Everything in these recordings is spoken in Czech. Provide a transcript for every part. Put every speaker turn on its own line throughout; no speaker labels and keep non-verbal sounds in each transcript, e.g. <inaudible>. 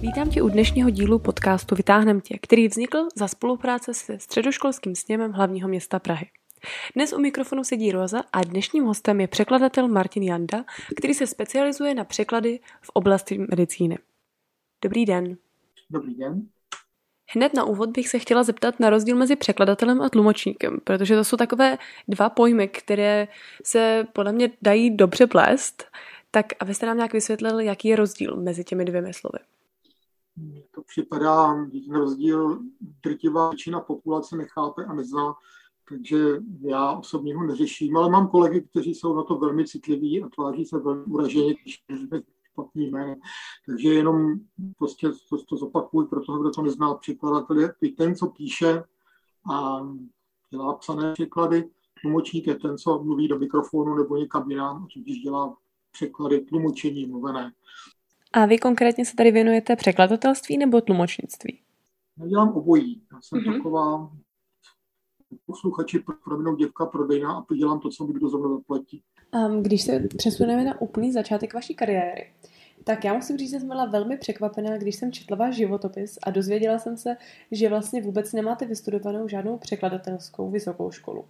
Vítám tě u dnešního dílu podcastu Vytáhnem tě, který vznikl za spolupráce se Středoškolským sněmem hlavního města Prahy. Dnes u mikrofonu sedí Roza a dnešním hostem je překladatel Martin Janda, který se specializuje na překlady v oblasti medicíny. Dobrý den.
Dobrý den.
Hned na úvod bych se chtěla zeptat na rozdíl mezi překladatelem a tlumočníkem, protože to jsou takové dva pojmy, které se podle mě dají dobře plést. Tak abyste nám nějak vysvětlil, jaký je rozdíl mezi těmi dvěmi slovy.
To připadá, ten rozdíl drtivá většina populace nechápe a nezná, takže já osobně ho neřeším, ale mám kolegy, kteří jsou na to velmi citliví a tváří se velmi uraženě, když špatný jméno. Takže jenom prostě to, to zopakuju pro toho, kdo to nezná, překladatel je ten, co píše a dělá psané překlady, tlumočník je ten, co mluví do mikrofonu nebo někam jinam, a tudíž dělá překlady, tlumočení mluvené.
A vy konkrétně se tady věnujete překladatelství nebo tlumočnictví?
Já dělám obojí. Já jsem mm-hmm. taková posluchači pro mnou děvka prodejná a dělám to, co mi kdo zrovna zaplatí.
Um, když se přesuneme na úplný začátek vaší kariéry, tak já musím říct, že jsem byla velmi překvapená, když jsem četla váš životopis a dozvěděla jsem se, že vlastně vůbec nemáte vystudovanou žádnou překladatelskou vysokou školu.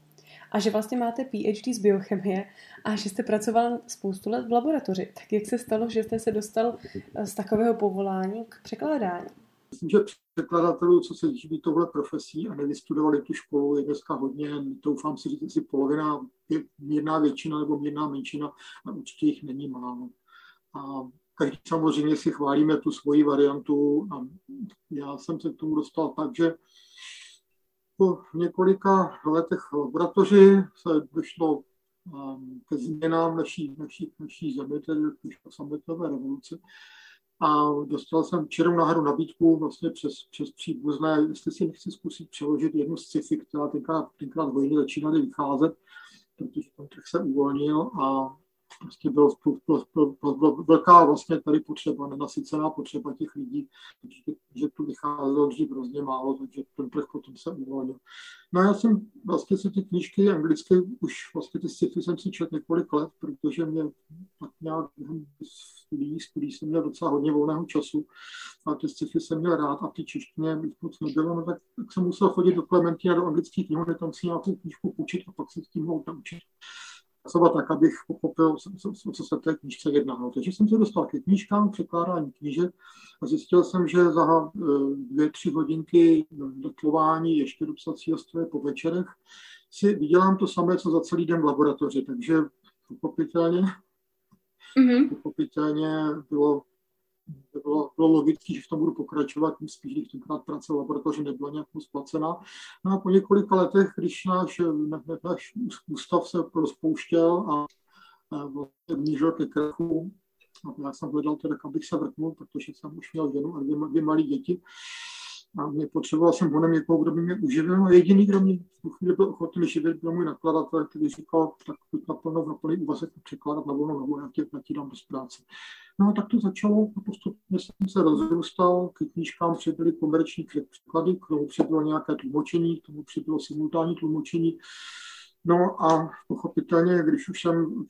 A že vlastně máte PhD z biochemie a že jste pracoval spoustu let v laboratoři. Tak jak se stalo, že jste se dostal z takového povolání k překládání?
Myslím, že překladatelů, co se živí touhle profesí a nevystudovali tu školu, je dneska hodně, doufám si říct, si polovina, mírná většina nebo mírná menšina, a určitě jich není málo. A každý samozřejmě si chválíme tu svoji variantu a já jsem se k tomu dostal tak, že po několika letech laboratoři se došlo um, ke změnám naší, naší, naší zemi, tedy po sametové revoluce. A dostal jsem čirou nahoru nabídku vlastně přes, přes příbuzné, jestli si nechci zkusit přeložit jednu z sci-fi, která tenkrát, tenkrát vojny začínaly vycházet, protože ten trh se uvolnil a prostě bylo, bylo, bylo, bylo velká vlastně tady potřeba, nenasycená potřeba těch lidí, že, že tu vycházelo dřív hrozně málo, takže ten trh potom se uvolnil. No já jsem vlastně si ty knížky anglicky, už vlastně ty sci jsem si četl několik let, protože mě tak nějak studií, studií jsem měl docela hodně volného času a ty sci jsem měl rád a ty češtině bych moc nebylo, no tak, tak jsem musel chodit do Klementina, do anglických knihovny, tam si nějakou knížku učit a pak se s tím mohl naučit pracovat tak, abych pochopil, co, co se té knížce jedná. No, takže jsem se dostal ke knížkám, překládání knížek a zjistil jsem, že za e, dvě, tři hodinky dotlování ještě do psacího stroje po večerech si vydělám to samé, co za celý den v laboratoři. Takže pochopitelně, mm-hmm. pochopitelně bylo bylo, bylo logické, že v tom budu pokračovat, tím spíš, když tenkrát pracovala, protože nebyla nějak moc placená. No a po několika letech, když náš, náš ústav se rozpouštěl a, vlastně blížil ke krachu, já jsem hledal teda, abych se vrtnul, protože jsem už měl ženu a dvě, dvě malé děti, a mě potřeboval jsem honem někoho, kdo by mě uživil. A jediný, kdo mě v tu chvíli byl ochotný živit, byl můj nakladatel, který říkal, tak pojď naplno na plný úvazek překládat na volnou nohu, já tě, ti dám do práce. No a tak to začalo a postupně jsem se rozrůstal, k knížkám přibyly komerční překlady, k tomu přibylo nějaké tlumočení, k tomu přibylo simultánní tlumočení. No a pochopitelně, když už jsem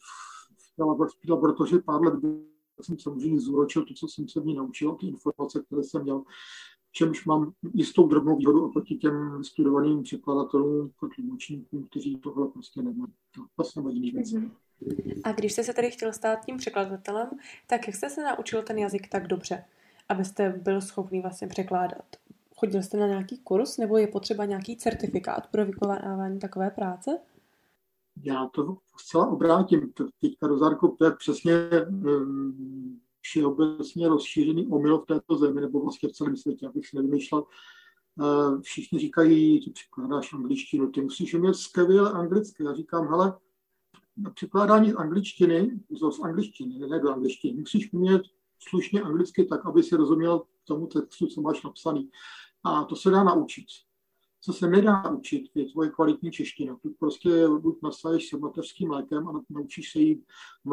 v laboratoři pár let byl, jsem samozřejmě zúročil to, co jsem se v ní naučil, ty informace, které jsem měl čemž mám jistou drobnou výhodu oproti těm studovaným překladatelům a tlumočníkům, kteří tohle prostě nemají. To vlastně mají jiný věc.
A když jste se tedy chtěl stát tím překladatelem, tak jak jste se naučil ten jazyk tak dobře, abyste byl schopný vlastně překládat? Chodil jste na nějaký kurz, nebo je potřeba nějaký certifikát pro vykonávání takové práce?
Já to zcela obrátím. Teďka, Rozárko, to je přesně um, všeobecně rozšířený omyl v této zemi, nebo vlastně v celém světě, abych si nevymýšlel. Eh, všichni říkají, ty překládáš angličtinu, ty musíš umět skvěle anglicky. Já říkám, hele, překládání z angličtiny, z angličtiny, ne do angličtiny, musíš umět slušně anglicky tak, aby si rozuměl tomu textu, co máš napsaný. A to se dá naučit co se nedá učit, je tvoje kvalitní čeština. Tu prostě buď nasáváš se mateřským lékem a naučíš se jí,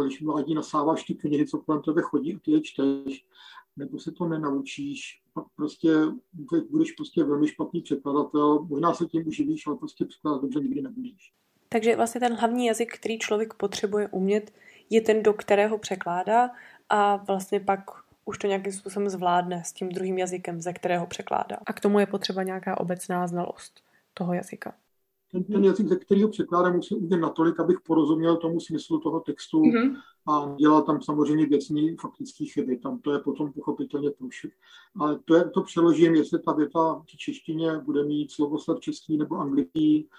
když mládí nasáváš ty knihy, co kolem tebe chodí a ty je čteš, nebo se to nenaučíš, pak prostě budeš prostě velmi špatný překladatel, možná se tím uživíš, ale prostě překládat dobře nikdy nebudeš.
Takže vlastně ten hlavní jazyk, který člověk potřebuje umět, je ten, do kterého překládá a vlastně pak už to nějakým způsobem zvládne s tím druhým jazykem, ze kterého překládá. A k tomu je potřeba nějaká obecná znalost toho jazyka.
Ten, ten jazyk, ze kterého překládám, musím umět natolik, abych porozuměl tomu smyslu toho textu mm-hmm. a dělal tam samozřejmě věcní faktické chyby. Tam to je potom pochopitelně průšvih. Ale to, je, to přeložím, jestli ta věta v češtině bude mít slovosled český nebo anglický,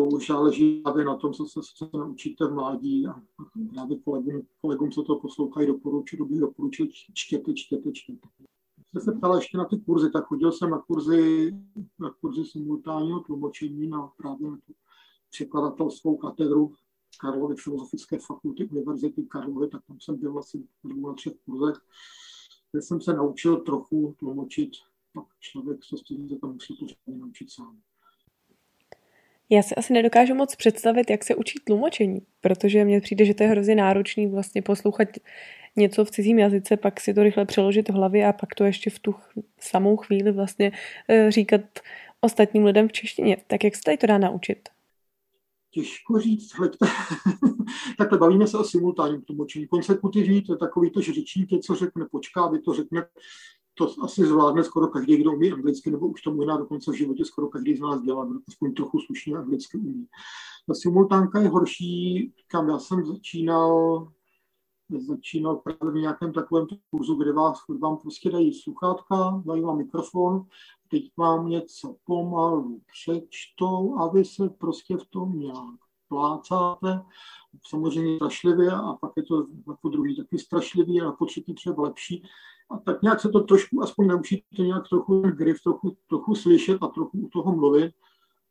to už záleží právě na tom, co se, co se naučíte v mládí a právě kolegům, kolegům co to poslouchají, doporučuji, bych doporučil čtěte, čtěte, čtěte. Jste se ptala ještě na ty kurzy, tak chodil jsem na kurzy, na kurzy simultánního tlumočení na právě na tu překladatelskou katedru Karlovy filozofické fakulty Univerzity Karlovy, tak tam jsem byl asi dvou na třech kurzech, kde jsem se naučil trochu tlumočit, pak člověk se tam musí pořádně naučit sám.
Já si asi nedokážu moc představit, jak se učí tlumočení, protože mně přijde, že to je hrozně náročný vlastně poslouchat něco v cizím jazyce, pak si to rychle přeložit v hlavě a pak to ještě v tu samou chvíli vlastně eh, říkat ostatním lidem v češtině. Tak jak se tady to dá naučit?
Těžko říct, hleďte. <laughs> Takhle bavíme se o simultánním tlumočení. Konsekutivní to je takový to, že řečník něco řekne, počká, vy to řekne to asi zvládne skoro každý, kdo umí anglicky, nebo už to možná dokonce v životě skoro každý z nás dělá, kdo aspoň trochu slušně anglicky umí. Ta simultánka je horší, kam já jsem začínal, začínal právě v nějakém takovém kurzu, kde vás, vám prostě dají sluchátka, dají vám mikrofon, teď vám něco pomalu přečtou a vy se prostě v tom nějak plácáte, samozřejmě strašlivě a pak je to jako druhý taky strašlivý a na potřetí třeba lepší a tak nějak se to trošku aspoň naučíte nějak trochu grif, trochu, trochu slyšet a trochu u toho mluvit,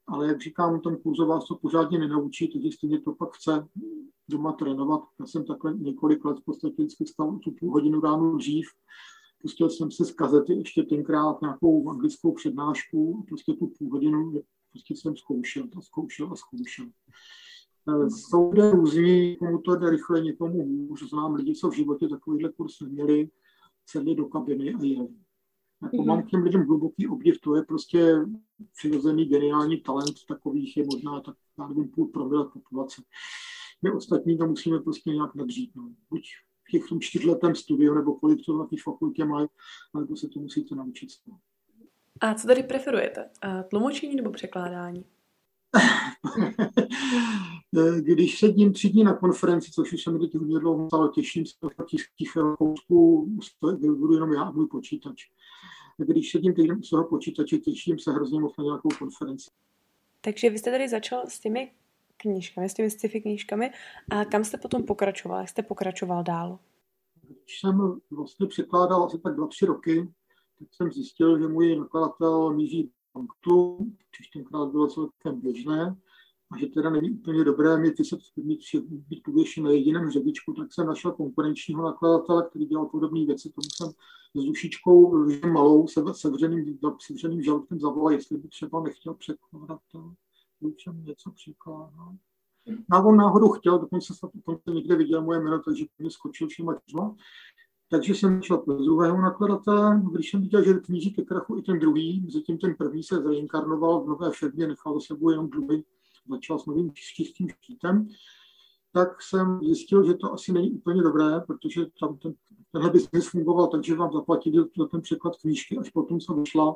ale jak říkám, ten kurz vás to pořádně nenaučí, takže stejně to pak chce doma trénovat. Já jsem takhle několik let v podstatě vždycky stal tu půl hodinu ráno dřív, pustil jsem se z kazety ještě tenkrát nějakou anglickou přednášku, prostě tu půl hodinu prostě jsem zkoušel a zkoušel a zkoušel. Eh, jsou lidé různí, komu to jde rychle, někomu hůř. Znám lidi, co v životě takovýhle kurz neměli, sedli do kabiny a jeli. Jako mm-hmm. mám k těm lidem hluboký obdiv, to je prostě přirozený geniální talent, takových je možná tak, já nevím, půl promile populace. My ostatní to musíme prostě nějak nadřít. No. Buď v těch tom čtyřletém studiu, nebo kolik to na té fakultě mají, nebo se to musíte naučit.
A co tady preferujete? Tlumočení nebo překládání? <laughs>
Když sedím tři dny na konferenci, což už se mi teď hodně dlouho stalo, těším se na tichého kousku, budu jenom já a můj počítač. Když sedím týden u svého počítače, těším se hrozně moc na nějakou konferenci.
Takže vy jste tady začal s těmi knížkami, s těmi sci-fi knížkami a kam jste potom pokračoval? Jak jste pokračoval dál?
Když jsem vlastně překládal asi tak dva, tři roky, tak jsem zjistil, že můj nakladatel míří banktu, což tenkrát bylo celkem běžné, a že teda není úplně dobré mít mít, být pověšen na jediném hřebičku, tak jsem našel konkurenčního nakladatele, který dělal podobné věci. Tomu jsem s dušičkou malou, se, sevřeným, sevřeným žaludkem zavolal, jestli by třeba nechtěl překládat. Jsem něco překládal. A on náhodou chtěl, dokonce jsem dokonce někde viděl moje jméno, takže mě skočil všema čtyřma. Takže jsem šel pro druhého nakladatele. Když jsem viděl, že kníží ke krachu i ten druhý, zatím ten první se zainkarnoval v nové firmě, nechal do sebou jenom dluhy, začal s novým čistým štítem, tak jsem zjistil, že to asi není úplně dobré, protože tam ten, tenhle biznis fungoval tak, že vám zaplatili za ten překlad knížky, až potom se vyšla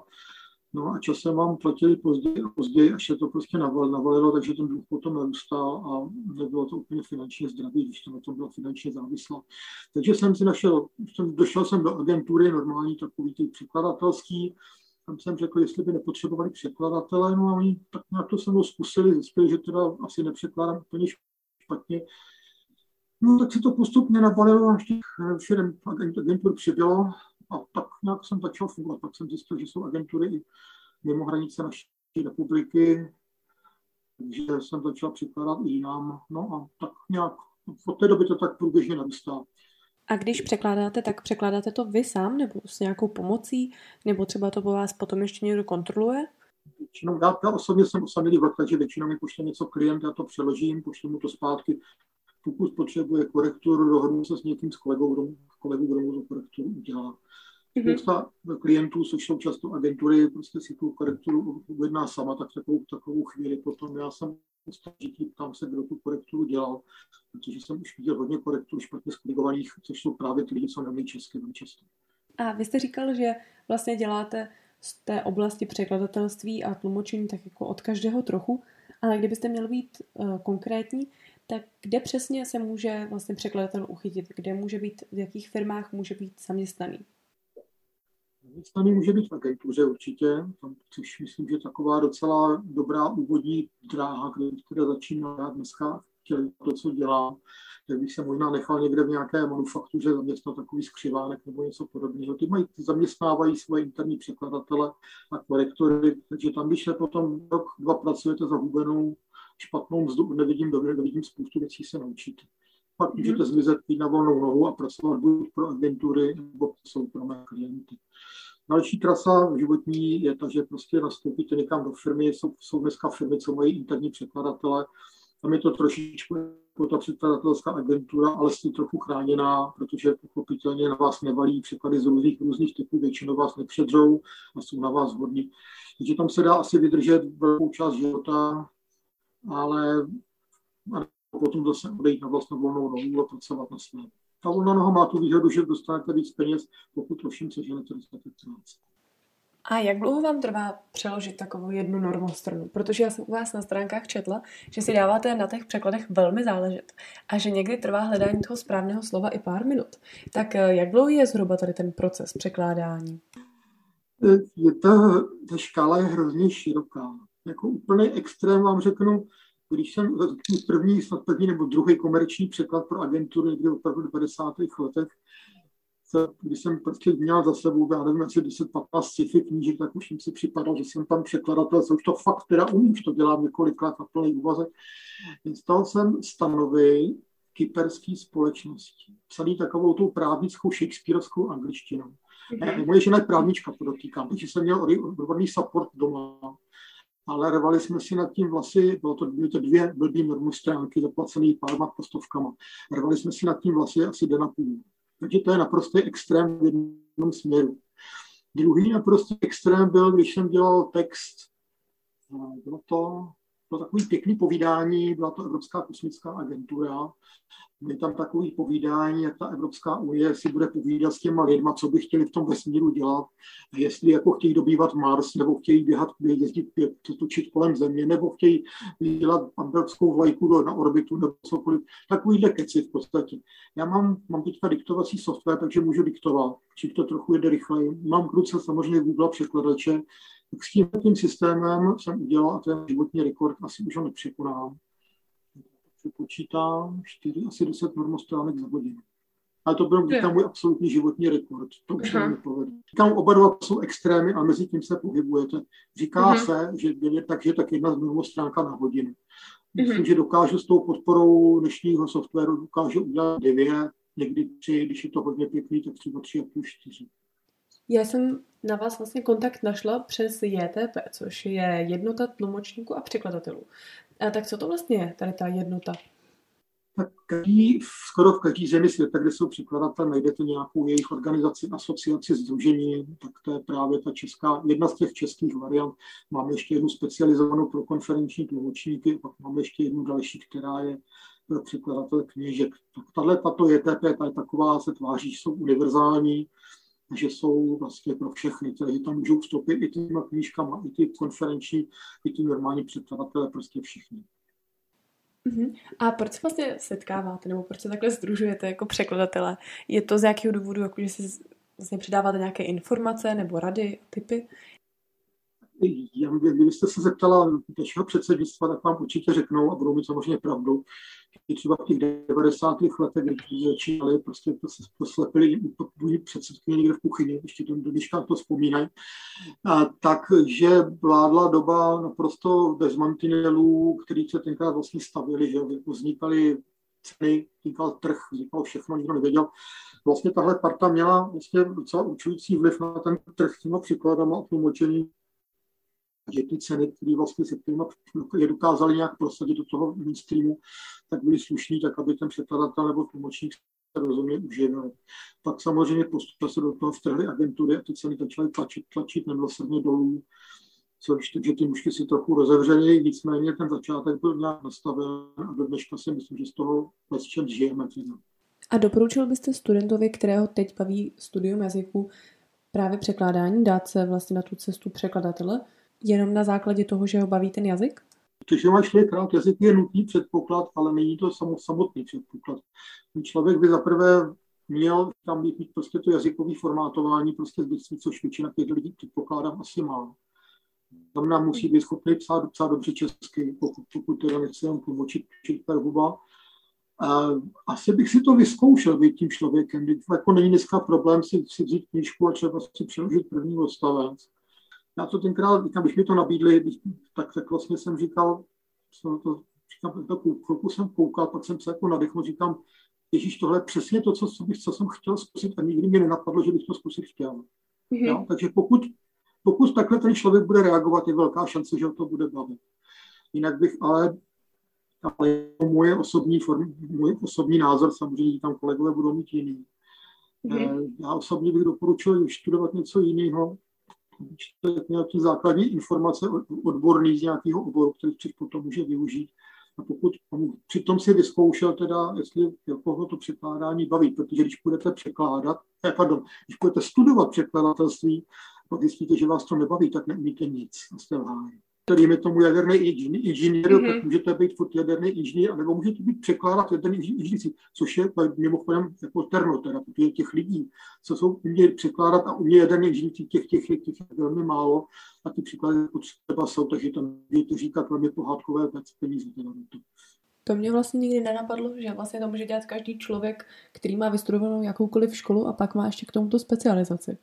No a časem vám platili později a později, až se to prostě navalilo, takže ten dluh potom narůstal a nebylo to úplně finančně zdravý, když to na tom bylo finančně závislá. Takže jsem si našel, jsem, došel jsem do agentury normální takový ty překladatelský, tam jsem řekl, jestli by nepotřebovali překladatele, no a oni tak na to se mnou zkusili, zjistili, že teda asi nepřekládám úplně špatně. No tak se to postupně nabalilo, až těch firm agentur přibylo a tak nějak jsem začal fungovat. Pak jsem zjistil, že jsou agentury i mimo hranice naší republiky, takže jsem začal přikládat i jinam. No a tak nějak od té doby to tak průběžně narůstá.
A když překládáte, tak překládáte to vy sám nebo s nějakou pomocí, nebo třeba to po vás potom ještě někdo kontroluje?
Většinou, já, já osobně jsem osamělý vlk, takže většinou mi pošle něco klient, já to přeložím, pošlu mu to zpátky. Pokud potřebuje korekturu, dohodnu se s někým s kolegou, kdo, kolegou, kdo mu tu korekturu udělá. Spousta mm-hmm. klientů, což jsou často agentury, prostě si tu korekturu uvedná sama, tak takovou, takovou chvíli potom já jsem ostražitý, ptám se, kdo tu korekturu dělal, protože jsem už viděl hodně korektur špatně skoligovaných, což jsou právě ty lidi, co neumí česky velmi často.
A vy jste říkal, že vlastně děláte z té oblasti překladatelství a tlumočení tak jako od každého trochu, ale kdybyste měl být uh, konkrétní, tak kde přesně se může vlastně překladatel uchytit? Kde může být, v jakých firmách může být zaměstnaný?
Zaměstnaný může být v agentuře určitě, což myslím, že taková docela dobrá úvodní dráha, kde teda začíná dneska chtěli to, co dělám, tak bych se možná nechal někde v nějaké manufaktuře zaměstnat takový skřivánek nebo něco podobného. Ty, mají, zaměstnávají svoje interní překladatele a korektory, takže tam, když se potom rok, dva pracujete za hubenou špatnou mzdu, nevidím dobře, nevidím spoustu věcí se naučit. Pak mm-hmm. můžete zmizet jít na volnou nohu a pracovat buď pro agentury nebo pro soukromé klienty. Další trasa životní je ta, že prostě nastoupíte někam do firmy, jsou, jsou dneska firmy, co mají interní překladatele, tam je to trošičku jako ta překladatelská agentura, ale jste trochu chráněná, protože pochopitelně na vás nevalí překlady z různých, různých typů, většinou vás nepředřou a jsou na vás hodní. Takže tam se dá asi vydržet velkou část života, ale potom zase odejít na vlastnou volnou nohu a pracovat na své. Ta volná noha má tu výhodu, že dostanete víc peněz, pokud ovšem seženete dostatek práce.
A jak dlouho vám trvá přeložit takovou jednu normostranu? Protože já jsem u vás na stránkách četla, že si dáváte na těch překladech velmi záležet a že někdy trvá hledání toho správného slova i pár minut. Tak eh, jak dlouhý je zhruba tady ten proces překládání?
Je ta, ta škála je hrozně široká. Jako úplný extrém vám řeknu, když jsem první, snad první nebo druhý komerční překlad pro agenturu někdy opravdu v 90. letech, když jsem prostě měl za sebou, já nevím, asi 10-15 sci-fi knížek, tak už jsem si připadal, že jsem tam překladatel, co už to fakt teda umím, to dělám několik let na plný úvazek. Stal jsem stanovy kyperské společnosti, psaný takovou tou právnickou shakespearovskou angličtinou. Mm-hmm. Moje žena je právnička, podotýkám, takže jsem měl odborný support doma ale rvali jsme si nad tím vlasy, bylo to, byly to dvě blbý normostránky zaplacený párma postovkama. Rvali jsme si nad tím vlasy asi den a půl. Takže to je naprosto extrém v jednom směru. Druhý naprosto extrém byl, když jsem dělal text, bylo to, bylo takový pěkný povídání, byla to Evropská kosmická agentura, je tam takový povídání, jak ta Evropská unie si bude povídat s těma lidma, co by chtěli v tom vesmíru dělat, jestli jako chtějí dobývat Mars, nebo chtějí běhat, jezdit, točit kolem Země, nebo chtějí dělat evropskou vlajku na orbitu, nebo cokoliv. Takovýhle keci v podstatě. Já mám, mám teďka diktovací software, takže můžu diktovat, či to trochu jede rychleji. Mám k ruce samozřejmě Google překladače, tak s tím, tím systémem jsem udělal, a ten životní rekord asi už ho nepřekonám, se počítá 4, asi 10 normostránek za hodinu. Ale to byl říkám, můj absolutní životní rekord. To už se nepovede. Říkám, oba dva jsou extrémy a mezi tím se pohybujete. Říká uh-huh. se, že je tak, že tak jedna z normostránka na hodinu. Myslím, uh-huh. že dokážu s tou podporou dnešního softwaru dokážu udělat dvě, někdy tři, když je to hodně pěkný, tak třeba tři a půl, čtyři.
Já jsem na vás vlastně kontakt našla přes JTP, což je jednota tlumočníků a překladatelů. A tak co to vlastně je, tady ta jednota?
Tak každý, skoro v každé zemi světa, kde jsou překladatelé, najdete nějakou jejich organizaci, asociaci, združení, tak to je právě ta česká, jedna z těch českých variant. Máme ještě jednu specializovanou pro konferenční tlumočníky, pak máme ještě jednu další, která je pro překladatele knížek. Tak tahle, tato JTP, ta je taková, se tváří, jsou univerzální, že jsou vlastně pro všechny, takže tam můžou vstoupit i těma knížkama, i ty konferenční, i ty normální představatelé, prostě všichni.
Uh-huh. A proč se vlastně setkáváte, nebo proč se takhle združujete jako překladatele? Je to z jakého důvodu, jako že si vlastně předáváte nějaké informace nebo rady, typy?
Kdybyste se zeptala dnešního předsednictva, tak vám určitě řeknou a budou mít samozřejmě pravdu, i třeba v těch 90. letech, kdy začínali, prostě to se poslepili můj předsedkyně někde v kuchyni, ještě to do dneška to vzpomínají, takže vládla doba naprosto bez mantinelů, který se tenkrát vlastně stavili, že jako vznikaly ceny, vznikal trh, vznikalo všechno, nikdo nevěděl. Vlastně tahle parta měla vlastně docela určující vliv na ten trh těma příkladama a tlumočení že ty ceny, které vlastně se kterými je dokázali nějak prosadit do toho mainstreamu, tak byly slušný, tak aby ten překladatel nebo tlumočník se rozumně uživil. Pak samozřejmě postupně se do toho vtrhly agentury a ty ceny začaly tlačit, tlačit nemilosrdně dolů, což takže ty mužky si trochu rozevřely, nicméně ten začátek byl nějak nastaven a do dneška si myslím, že z toho bez čem žijeme. Teda.
A doporučil byste studentovi, kterého teď baví studium jazyku, právě překládání, dát se vlastně na tu cestu překladatele, jenom na základě toho, že ho baví ten jazyk?
že má člověk rád jazyk, je nutný předpoklad, ale není to samotný předpoklad. Člověk by zaprvé měl tam být mít prostě to jazykové formátování prostě z dětství, což většina těch lidí předpokládám asi má. Nám musí být schopný psát, psát dobře česky, pokud, pokud teda nechce jenom tlumočit per huba. Asi bych si to vyzkoušel být tím člověkem. Jako není dneska problém si, si vzít knížku a třeba si přeložit první odstavec. Já to tenkrát, když mi to nabídli, tak, tak vlastně jsem říkal, jsem to, říkám, to chvilku jsem koukal, pak jsem se jako nadechl, říkám, Ježíš, tohle je přesně to, co, co, bych, co jsem chtěl zkusit a nikdy mi nenapadlo, že bych to zkusit chtěl. Mm-hmm. Jo? Takže pokud, pokud takhle ten člověk bude reagovat, je velká šance, že ho to bude bavit. Jinak bych ale, ale moje osobní, form, můj osobní názor, samozřejmě tam kolegové budou mít jiný. Mm-hmm. Já osobně bych doporučil studovat něco jiného, nějaké základní informace odborný z nějakého oboru, který potom může využít. A pokud přitom si vyzkoušel teda, jestli koho to překládání baví, protože když budete překládat, eh, pardon, když budete studovat překladatelství, pak zjistíte, že vás to nebaví, tak neumíte nic a jste lháni je tomu jaderný inženýr, mm-hmm. tak můžete být furt jaderný inženýr, nebo můžete být překládat jaderný inženýr, což je mimochodem jako ternotera, protože těch lidí, co jsou uměli překládat a umějí jaderný inženýr, těch, těch, těch, těch je velmi málo a ty příklady potřeba jsou, takže tam to říkat velmi pohádkové peníze. Teda to.
To mě vlastně nikdy nenapadlo, že vlastně to může dělat každý člověk, který má vystudovanou jakoukoliv školu a pak má ještě k tomuto specializaci.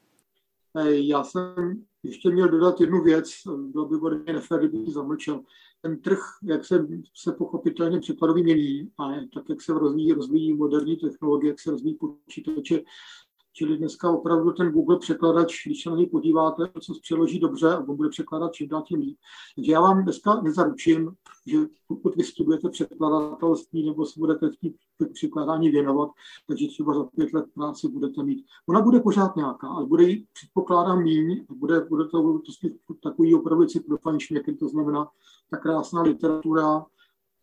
Já jsem ještě měl dodat jednu věc, bylo by hodně nefér, kdyby zamlčel. Ten trh, jak se, se pochopitelně překladový mění a tak, jak se rozvíjí, rozvíjí moderní technologie, jak se rozvíjí počítače, Čili dneska opravdu ten Google překladač, když se na něj podíváte, co se přeloží dobře a on bude překládat čím dál tím líp. Takže já vám dneska nezaručím, že pokud vy studujete překladatelství nebo se budete chtít překládání věnovat, takže třeba za pět let práci budete mít. Ona bude pořád nějaká, ale bude jí, předpokládám, míň bude, bude to, to takový opravdu cyklofaniční, šměky, to znamená ta krásná literatura,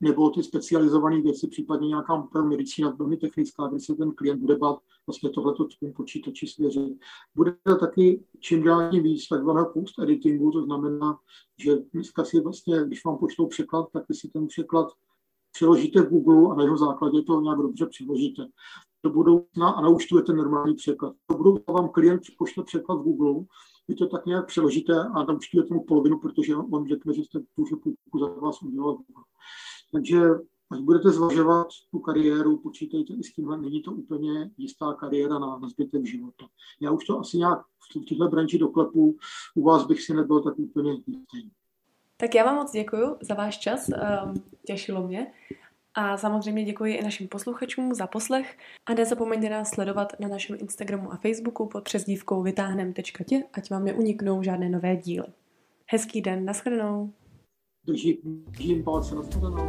nebo ty specializované věci, případně nějaká medicína velmi technická, kde se ten klient bude bát vlastně tohleto tím počítači svěřit. Bude taky čím dál tím víc takzvaného post-editingu, to znamená, že dneska si vlastně, když vám pošlou překlad, tak si ten překlad přeložíte v Google a na jeho základě to nějak dobře přeložíte. Do budoucna a naučtujete normální překlad. Do budoucna vám klient pošle překlad v Google, vy to tak nějak přeložíte a naučtujete mu polovinu, protože on řekne, že jste tu půlku za vás udělal Google. Takže až budete zvažovat tu kariéru, počítejte i s tímhle, není to úplně jistá kariéra na, na zbytek života. Já už to asi nějak v této branži doklepu, u vás bych si nebyl tak úplně jistý.
Tak já vám moc děkuji za váš čas, um, těšilo mě. A samozřejmě děkuji i našim posluchačům za poslech a nezapomeňte nás sledovat na našem Instagramu a Facebooku pod přezdívkou vytáhnem.tě, ať vám neuniknou žádné nové díly. Hezký den, nashledanou.
držím, držím palce na shledanou.